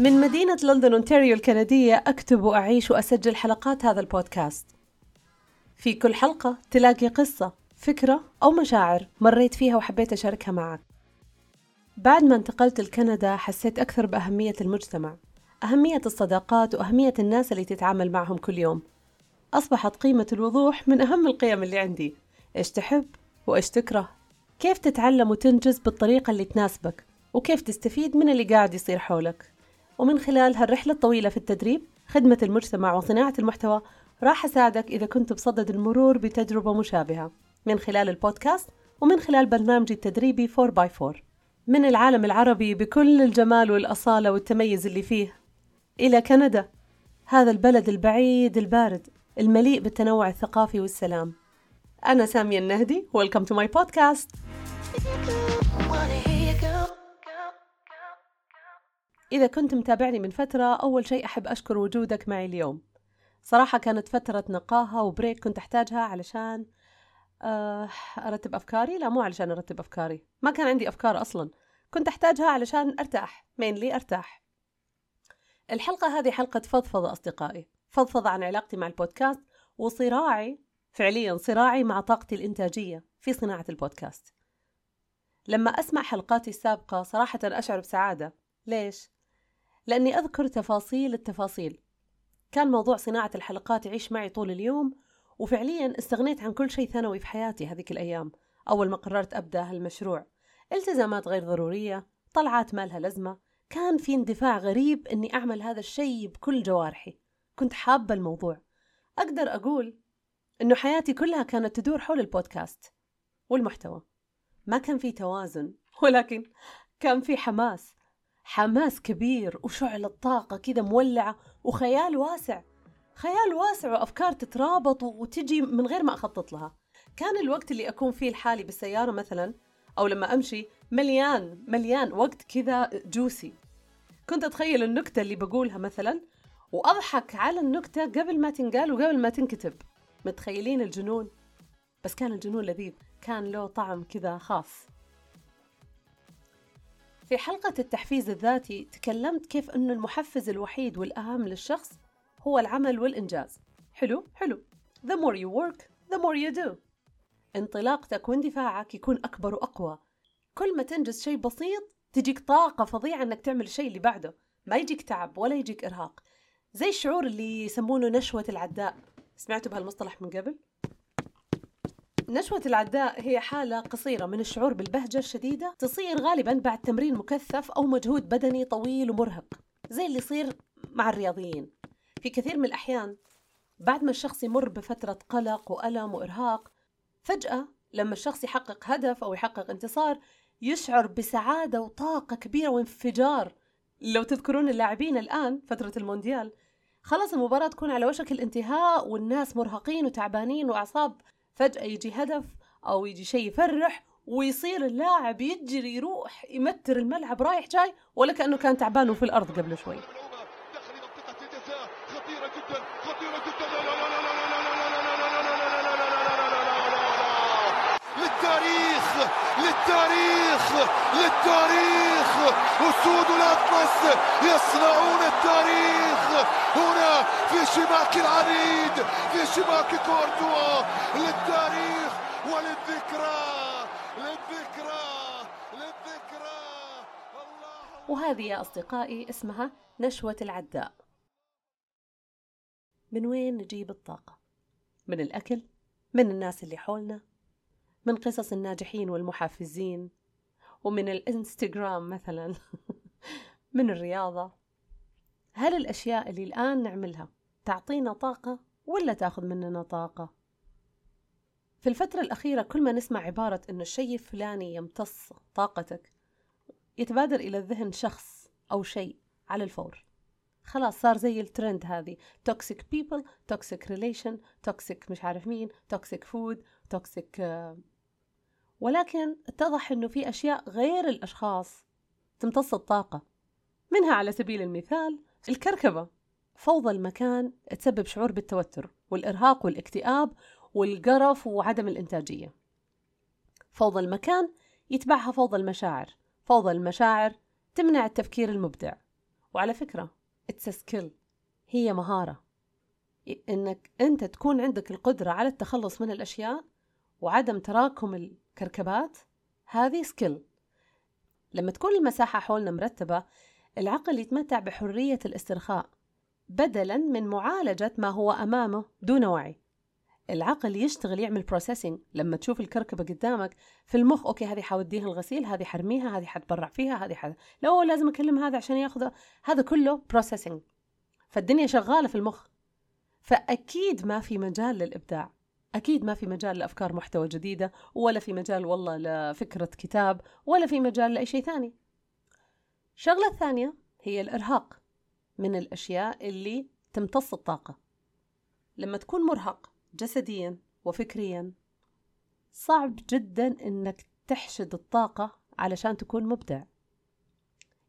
من مدينة لندن أونتاريو الكندية أكتب وأعيش وأسجل حلقات هذا البودكاست. في كل حلقة تلاقي قصة فكرة أو مشاعر مريت فيها وحبيت أشاركها معك. بعد ما انتقلت لكندا حسيت أكثر بأهمية المجتمع أهمية الصداقات وأهمية الناس اللي تتعامل معهم كل يوم. أصبحت قيمة الوضوح من أهم القيم اللي عندي. إيش تحب وإيش تكره؟ كيف تتعلم وتنجز بالطريقة اللي تناسبك؟ وكيف تستفيد من اللي قاعد يصير حولك؟ ومن خلال هالرحلة الطويلة في التدريب خدمة المجتمع وصناعة المحتوى راح أساعدك إذا كنت بصدد المرور بتجربة مشابهة من خلال البودكاست ومن خلال برنامجي التدريبي 4x4 من العالم العربي بكل الجمال والأصالة والتميز اللي فيه. إلى كندا هذا البلد البعيد البارد المليء بالتنوع الثقافي والسلام. أنا سامية النهدي Welcome to my podcast. إذا كنت متابعني من فترة أول شيء أحب أشكر وجودك معي اليوم. صراحة كانت فترة نقاهة وبريك كنت أحتاجها علشان آه، أرتب أفكاري. لا مو علشان أرتب أفكاري. ما كان عندي أفكار أصلا. كنت أحتاجها علشان أرتاح. مينلي أرتاح. الحلقة هذه حلقة فضفضة أصدقائي. فضفضة عن علاقتي مع البودكاست وصراعي فعليا صراعي مع طاقتي الإنتاجية في صناعة البودكاست. لما أسمع حلقاتي السابقة صراحة أشعر بسعادة. ليش؟ لأني أذكر تفاصيل التفاصيل. كان موضوع صناعة الحلقات يعيش معي طول اليوم وفعليا استغنيت عن كل شيء ثانوي في حياتي هذيك الأيام أول ما قررت أبدأ هالمشروع. التزامات غير ضرورية طلعات ما لها لزمة كان في اندفاع غريب أني أعمل هذا الشيء بكل جوارحي. كنت حابة الموضوع. أقدر أقول أنه حياتي كلها كانت تدور حول البودكاست والمحتوى. ما كان في توازن ولكن كان في حماس. حماس كبير وشعلة طاقة كذا مولعة وخيال واسع. خيال واسع وأفكار تترابط وتجي من غير ما أخطط لها. كان الوقت اللي أكون فيه لحالي بالسيارة مثلا أو لما أمشي مليان مليان وقت كذا جوسي. كنت أتخيل النكتة اللي بقولها مثلا وأضحك على النكتة قبل ما تنقال وقبل ما تنكتب. متخيلين الجنون؟ بس كان الجنون لذيذ. كان له طعم كذا خاص. في حلقة التحفيز الذاتي تكلمت كيف أنه المحفز الوحيد والأهم للشخص هو العمل والإنجاز. حلو؟ حلو. The more you work the more you do. انطلاقتك واندفاعك يكون أكبر وأقوى. كل ما تنجز شيء بسيط تجيك طاقة فظيعة أنك تعمل الشيء اللي بعده. ما يجيك تعب ولا يجيك إرهاق. زي الشعور اللي يسمونه نشوة العداء. سمعتوا بهالمصطلح من قبل؟ نشوة العداء هي حالة قصيرة من الشعور بالبهجة الشديدة تصير غالبا بعد تمرين مكثف أو مجهود بدني طويل ومرهق زي اللي يصير مع الرياضيين. في كثير من الأحيان بعد ما الشخص يمر بفترة قلق وألم وإرهاق فجأة لما الشخص يحقق هدف أو يحقق انتصار يشعر بسعادة وطاقة كبيرة وانفجار. لو تذكرون اللاعبين الآن فترة المونديال خلاص المباراة تكون على وشك الانتهاء والناس مرهقين وتعبانين وأعصاب فجأة يجي هدف أو يجي شيء يفرح ويصير اللاعب يجري يروح يمتر الملعب رايح جاي ولا كأنه كان تعبان وفي الأرض قبل شوي للتاريخ للتاريخ للتاريخ أسود الأطلس يصنعون التاريخ هنا في شباك العريد في شباك كورتوا للتاريخ وللذكرى للذكرى للذكرى وهذه يا أصدقائي اسمها نشوة العداء من وين نجيب الطاقة؟ من الأكل؟ من الناس اللي حولنا؟ من قصص الناجحين والمحفزين ومن الإنستغرام مثلا من الرياضة هل الأشياء اللي الآن نعملها تعطينا طاقة ولا تأخذ مننا طاقة؟ في الفترة الأخيرة كل ما نسمع عبارة إنه الشيء الفلاني يمتص طاقتك يتبادر إلى الذهن شخص أو شيء على الفور خلاص صار زي الترند هذه toxic people toxic relation toxic مش عارف مين toxic food toxic ولكن اتضح إنه في أشياء غير الأشخاص تمتص الطاقة منها على سبيل المثال الكركبة. فوضى المكان تسبب شعور بالتوتر والإرهاق والاكتئاب والقرف وعدم الإنتاجية. فوضى المكان يتبعها فوضى المشاعر. فوضى المشاعر تمنع التفكير المبدع. وعلى فكرة it's هي مهارة. إنك أنت تكون عندك القدرة على التخلص من الأشياء وعدم تراكم الكركبات هذه skill لما تكون المساحة حولنا مرتبة العقل يتمتع بحرية الاسترخاء بدلا من معالجة ما هو أمامه دون وعي. العقل يشتغل يعمل processing لما تشوف الكركبة قدامك في المخ أوكي هذه حوديها الغسيل هذه حرميها هذه حأتبرع فيها هذه حد لا لازم أكلم هذا عشان يأخذ. هذا كله processing فالدنيا شغالة في المخ. فأكيد ما في مجال للإبداع. أكيد ما في مجال لأفكار محتوى جديدة ولا في مجال والله لفكرة كتاب ولا في مجال لأي شيء ثاني. الشغلة الثانية هي الإرهاق من الأشياء اللي تمتص الطاقة. لما تكون مرهق جسديا وفكريا صعب جدا إنك تحشد الطاقة علشان تكون مبدع.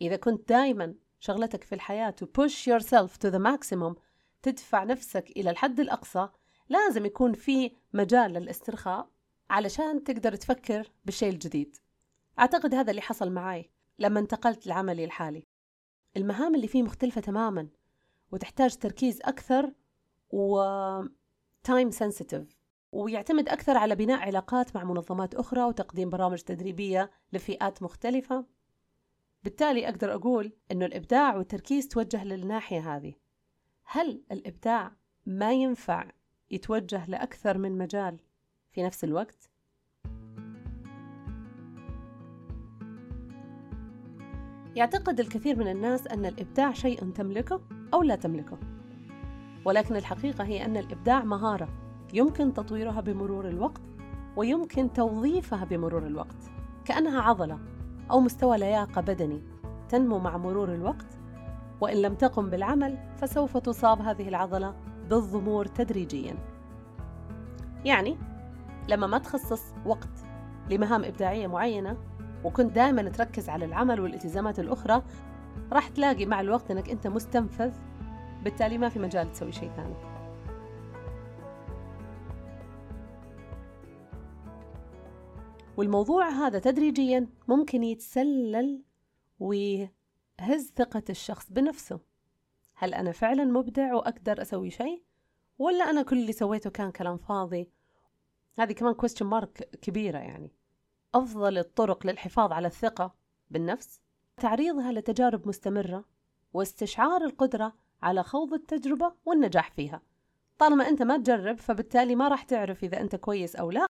إذا كنت دائما شغلتك في الحياة to push yourself to the maximum تدفع نفسك إلى الحد الأقصى لازم يكون في مجال للاسترخاء علشان تقدر تفكر بالشيء الجديد. أعتقد هذا اللي حصل معي لما انتقلت لعملي الحالي. المهام اللي فيه مختلفة تماما وتحتاج تركيز أكثر و تايم سنسيتيف ويعتمد أكثر على بناء علاقات مع منظمات أخرى وتقديم برامج تدريبية لفئات مختلفة. بالتالي أقدر أقول أنه الإبداع والتركيز توجه للناحية هذه. هل الإبداع ما ينفع يتوجه لأكثر من مجال في نفس الوقت؟ يعتقد الكثير من الناس أن الإبداع شيء تملكه أو لا تملكه ولكن الحقيقة هي أن الإبداع مهارة يمكن تطويرها بمرور الوقت ويمكن توظيفها بمرور الوقت كأنها عضلة أو مستوى لياقة بدني تنمو مع مرور الوقت وإن لم تقم بالعمل فسوف تصاب هذه العضلة بالضمور تدريجيا. يعني لما ما تخصص وقت لمهام إبداعية معينة وكنت دائما تركز على العمل والالتزامات الأخرى راح تلاقي مع الوقت أنك أنت مستنفذ بالتالي ما في مجال تسوي شيء ثاني. والموضوع هذا تدريجيا ممكن يتسلل ويهز ثقة الشخص بنفسه. هل أنا فعلا مبدع وأقدر أسوي شيء؟ ولا أنا كل اللي سويته كان كلام فاضي؟ هذه كمان question mark كبيرة يعني. أفضل الطرق للحفاظ على الثقة بالنفس؟ تعريضها لتجارب مستمرة؟ واستشعار القدرة على خوض التجربة والنجاح فيها؟ طالما أنت ما تجرب فبالتالي ما راح تعرف إذا أنت كويس أو لا.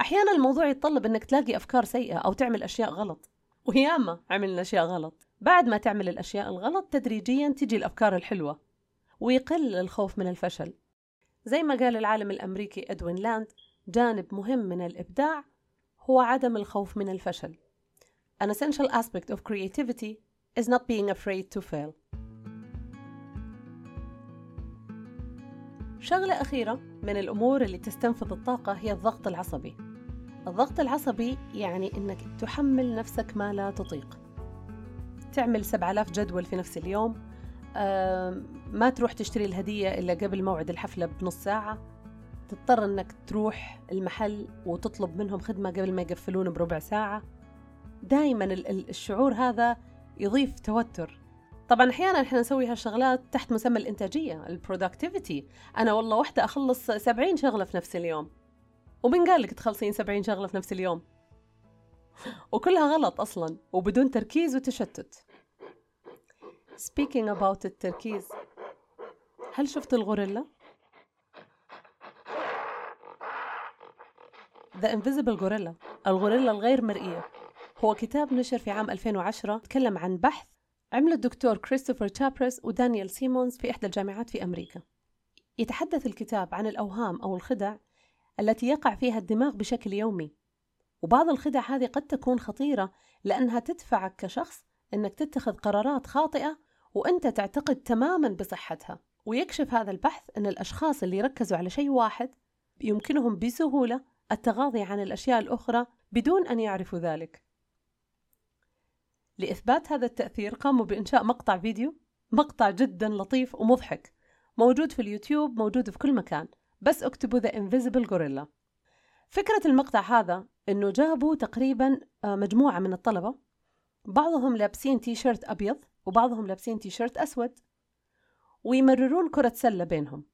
أحيانا الموضوع يتطلب أنك تلاقي أفكار سيئة أو تعمل أشياء غلط. وياما عملنا أشياء غلط. بعد ما تعمل الأشياء الغلط تدريجيا تجي الأفكار الحلوة ويقل الخوف من الفشل. زي ما قال العالم الأمريكي إدوين لاند جانب مهم من الإبداع هو عدم الخوف من الفشل. An essential aspect of creativity is not being afraid to fail. شغلة أخيرة من الأمور اللي تستنفذ الطاقة هي الضغط العصبي. الضغط العصبي يعني أنك تحمل نفسك ما لا تطيق. تعمل 7000 جدول في نفس اليوم. ما تروح تشتري الهدية إلا قبل موعد الحفلة بنص ساعة. تضطر أنك تروح المحل وتطلب منهم خدمة قبل ما يقفلون بربع ساعة. دائما الشعور هذا يضيف توتر. طبعا أحيانا إحنا نسوي هالشغلات تحت مسمى الإنتاجية البرودكتيفيتي أنا والله وحده أخلص 70 شغلة في نفس اليوم. ومين قال لك تخلصين 70 شغلة في نفس اليوم. وكلها غلط أصلا وبدون تركيز وتشتت. Speaking about التركيز هل شفت الغوريلا؟ The Invisible Gorilla الغوريلا الغير مرئية. هو كتاب نشر في عام 2010 تكلم عن بحث عمل الدكتور كريستوفر تشابرس ودانيال سيمونز في إحدى الجامعات في أمريكا. يتحدث الكتاب عن الأوهام أو الخدع التي يقع فيها الدماغ بشكل يومي. وبعض الخدع هذه قد تكون خطيرة لأنها تدفعك كشخص أنك تتخذ قرارات خاطئة وأنت تعتقد تماما بصحتها. ويكشف هذا البحث أن الأشخاص اللي ركزوا على شيء واحد يمكنهم بسهولة التغاضي عن الأشياء الأخرى بدون أن يعرفوا ذلك. لإثبات هذا التأثير قاموا بإنشاء مقطع فيديو مقطع جدا لطيف ومضحك موجود في اليوتيوب موجود في كل مكان. بس اكتبوا The Invisible Gorilla. فكرة المقطع هذا إنه جابوا تقريبا آه، مجموعة من الطلبة بعضهم لابسين تي شيرت أبيض وبعضهم لابسين تيشيرت أسود ويمررون كرة سلة بينهم.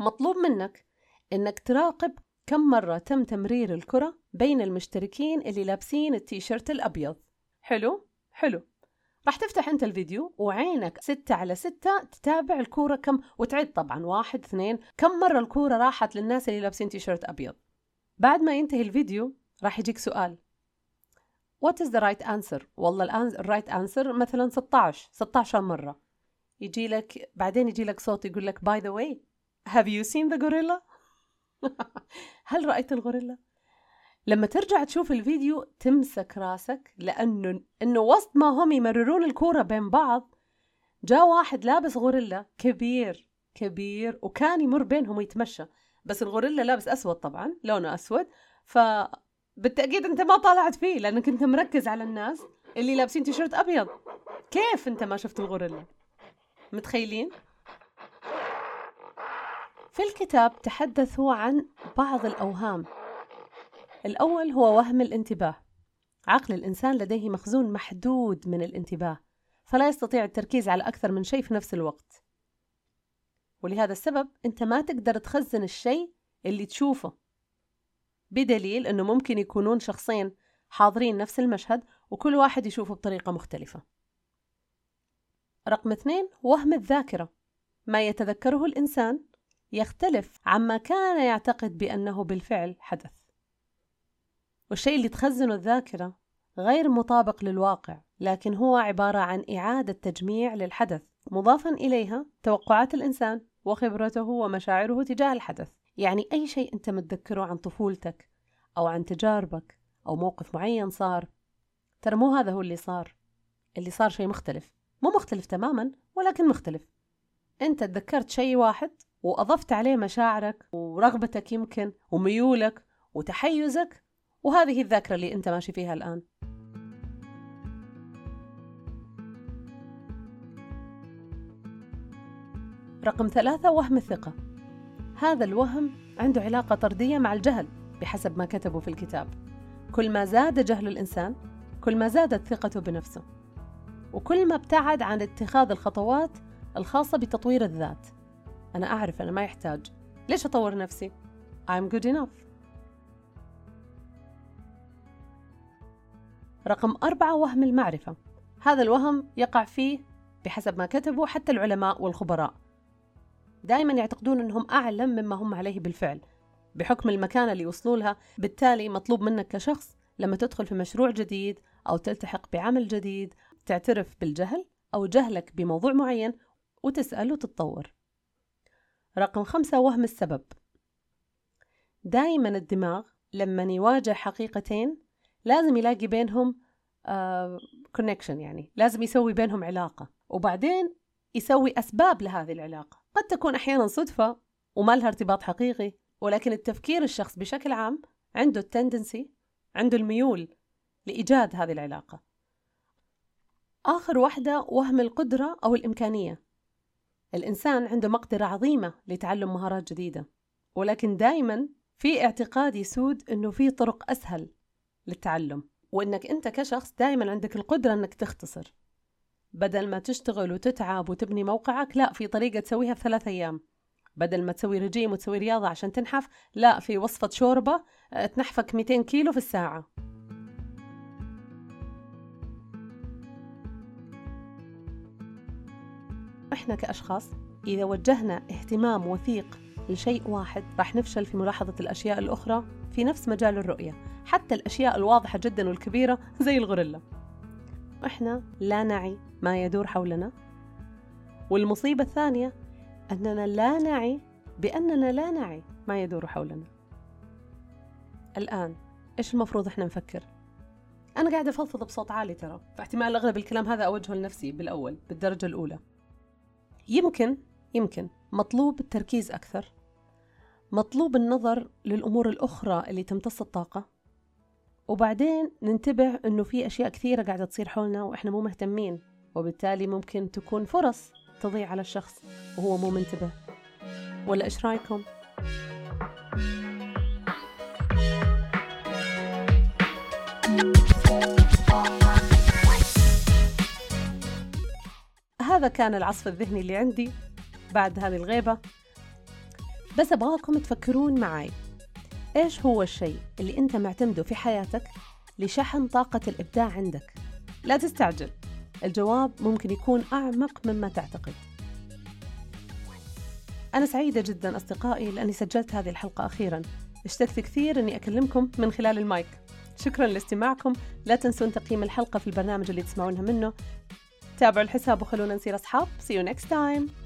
مطلوب منك إنك تراقب كم مرة تم تمرير الكرة بين المشتركين اللي لابسين التيشيرت الأبيض. حلو؟ حلو. راح تفتح انت الفيديو وعينك ستة على ستة تتابع الكورة كم وتعد طبعا واحد اثنين كم مرة الكورة راحت للناس اللي لابسين تيشيرت أبيض بعد ما ينتهي الفيديو راح يجيك سؤال What is the right answer؟ والله الآن ال right answer مثلا 16 16 مرة يجي لك بعدين يجي لك صوت يقول لك by the way have you seen the gorilla؟ هل رأيت الغوريلا؟ لما ترجع تشوف الفيديو تمسك راسك لأنه إنه وسط ما هم يمررون الكورة بين بعض جاء واحد لابس غوريلا كبير كبير وكان يمر بينهم ويتمشى. بس الغوريلا لابس أسود طبعا لونه أسود. ف بالتأكيد أنت ما طالعت فيه لأنك أنت مركز على الناس اللي لابسين تيشيرت أبيض. كيف أنت ما شفت الغوريلا؟ متخيلين؟ في الكتاب تحدثوا عن بعض الأوهام. الأول هو وهم الانتباه. عقل الإنسان لديه مخزون محدود من الانتباه فلا يستطيع التركيز على أكثر من شيء في نفس الوقت. ولهذا السبب أنت ما تقدر تخزن الشيء اللي تشوفه بدليل أنه ممكن يكونون شخصين حاضرين نفس المشهد وكل واحد يشوفه بطريقة مختلفة. رقم اثنين وهم الذاكرة. ما يتذكره الإنسان يختلف عما كان يعتقد بأنه بالفعل حدث. والشيء اللي تخزنه الذاكرة غير مطابق للواقع لكن هو عبارة عن إعادة تجميع للحدث مضافا إليها توقعات الإنسان وخبرته ومشاعره تجاه الحدث. يعني أي شيء أنت متذكره عن طفولتك أو عن تجاربك أو موقف معين صار ترى مو هذا هو اللي صار. اللي صار شيء مختلف. مو مختلف تماما ولكن مختلف. أنت تذكرت شيء واحد وأضفت عليه مشاعرك ورغبتك يمكن وميولك وتحيزك وهذه الذاكرة اللي أنت ماشي فيها الآن. رقم ثلاثة وهم الثقة. هذا الوهم عنده علاقة طردية مع الجهل بحسب ما كتبوا في الكتاب. كل ما زاد جهل الإنسان كل ما زادت ثقته بنفسه. وكل ما ابتعد عن اتخاذ الخطوات الخاصة بتطوير الذات. أنا أعرف أنا ما يحتاج. ليش أطور نفسي؟ I'm good enough. رقم أربعة وهم المعرفة. هذا الوهم يقع فيه بحسب ما كتبوا حتى العلماء والخبراء. دائما يعتقدون أنهم أعلم مما هم عليه بالفعل بحكم المكانة اللي وصلوا لها بالتالي مطلوب منك كشخص لما تدخل في مشروع جديد أو تلتحق بعمل جديد تعترف بالجهل أو جهلك بموضوع معين وتسأل وتتطور. رقم خمسة وهم السبب. دائما الدماغ لما يواجه حقيقتين لازم يلاقي بينهم connection uh, يعني. لازم يسوي بينهم علاقة. وبعدين يسوي أسباب لهذه العلاقة. قد تكون أحيانا صدفة وما لها ارتباط حقيقي ولكن التفكير الشخص بشكل عام عنده ال tendency عنده الميول لإيجاد هذه العلاقة. آخر واحدة وهم القدرة أو الإمكانية. الإنسان عنده مقدرة عظيمة لتعلم مهارات جديدة ولكن دائما في اعتقاد يسود أنه في طرق أسهل للتعلم وأنك أنت كشخص دائما عندك القدرة أنك تختصر. بدل ما تشتغل وتتعب وتبني موقعك لا في طريقة تسويها في ثلاث أيام. بدل ما تسوي رجيم وتسوي رياضة عشان تنحف لا في وصفة شوربة آه، تنحفك 200 كيلو في الساعة. إحنا كأشخاص إذا وجهنا اهتمام وثيق لشيء واحد. راح نفشل في ملاحظة الأشياء الأخرى في نفس مجال الرؤية. حتى الأشياء الواضحة جدا والكبيرة زي الغوريلا. إحنا لا نعي ما يدور حولنا. والمصيبة الثانية أننا لا نعي بأننا لا نعي ما يدور حولنا. الآن إيش المفروض إحنا نفكر؟ أنا قاعدة أفضفض بصوت عالي ترى. فاحتمال أغلب الكلام هذا أوجهه لنفسي بالأول بالدرجة الأولى. يمكن يمكن مطلوب التركيز أكثر مطلوب النظر للأمور الأخرى اللي تمتص الطاقة وبعدين ننتبه أنه في أشياء كثيرة قاعدة تصير حولنا وإحنا مو مهتمين وبالتالي ممكن تكون فرص تضيع على الشخص وهو مو منتبه ولا إيش رأيكم؟ هذا كان العصف الذهني اللي عندي بعد هذه الغيبة. بس أبغاكم تفكرون معي إيش هو الشيء اللي أنت معتمده في حياتك لشحن طاقة الإبداع عندك؟ لا تستعجل. الجواب ممكن يكون أعمق مما تعتقد. أنا سعيدة جدا أصدقائي لأني سجلت هذه الحلقة أخيرا. اشتقت كثير أني أكلمكم من خلال المايك. شكرا لاستماعكم. لا تنسون تقييم الحلقة في البرنامج اللي تسمعونها منه. تابعوا الحساب وخلونا نصير أصحاب. See you next time.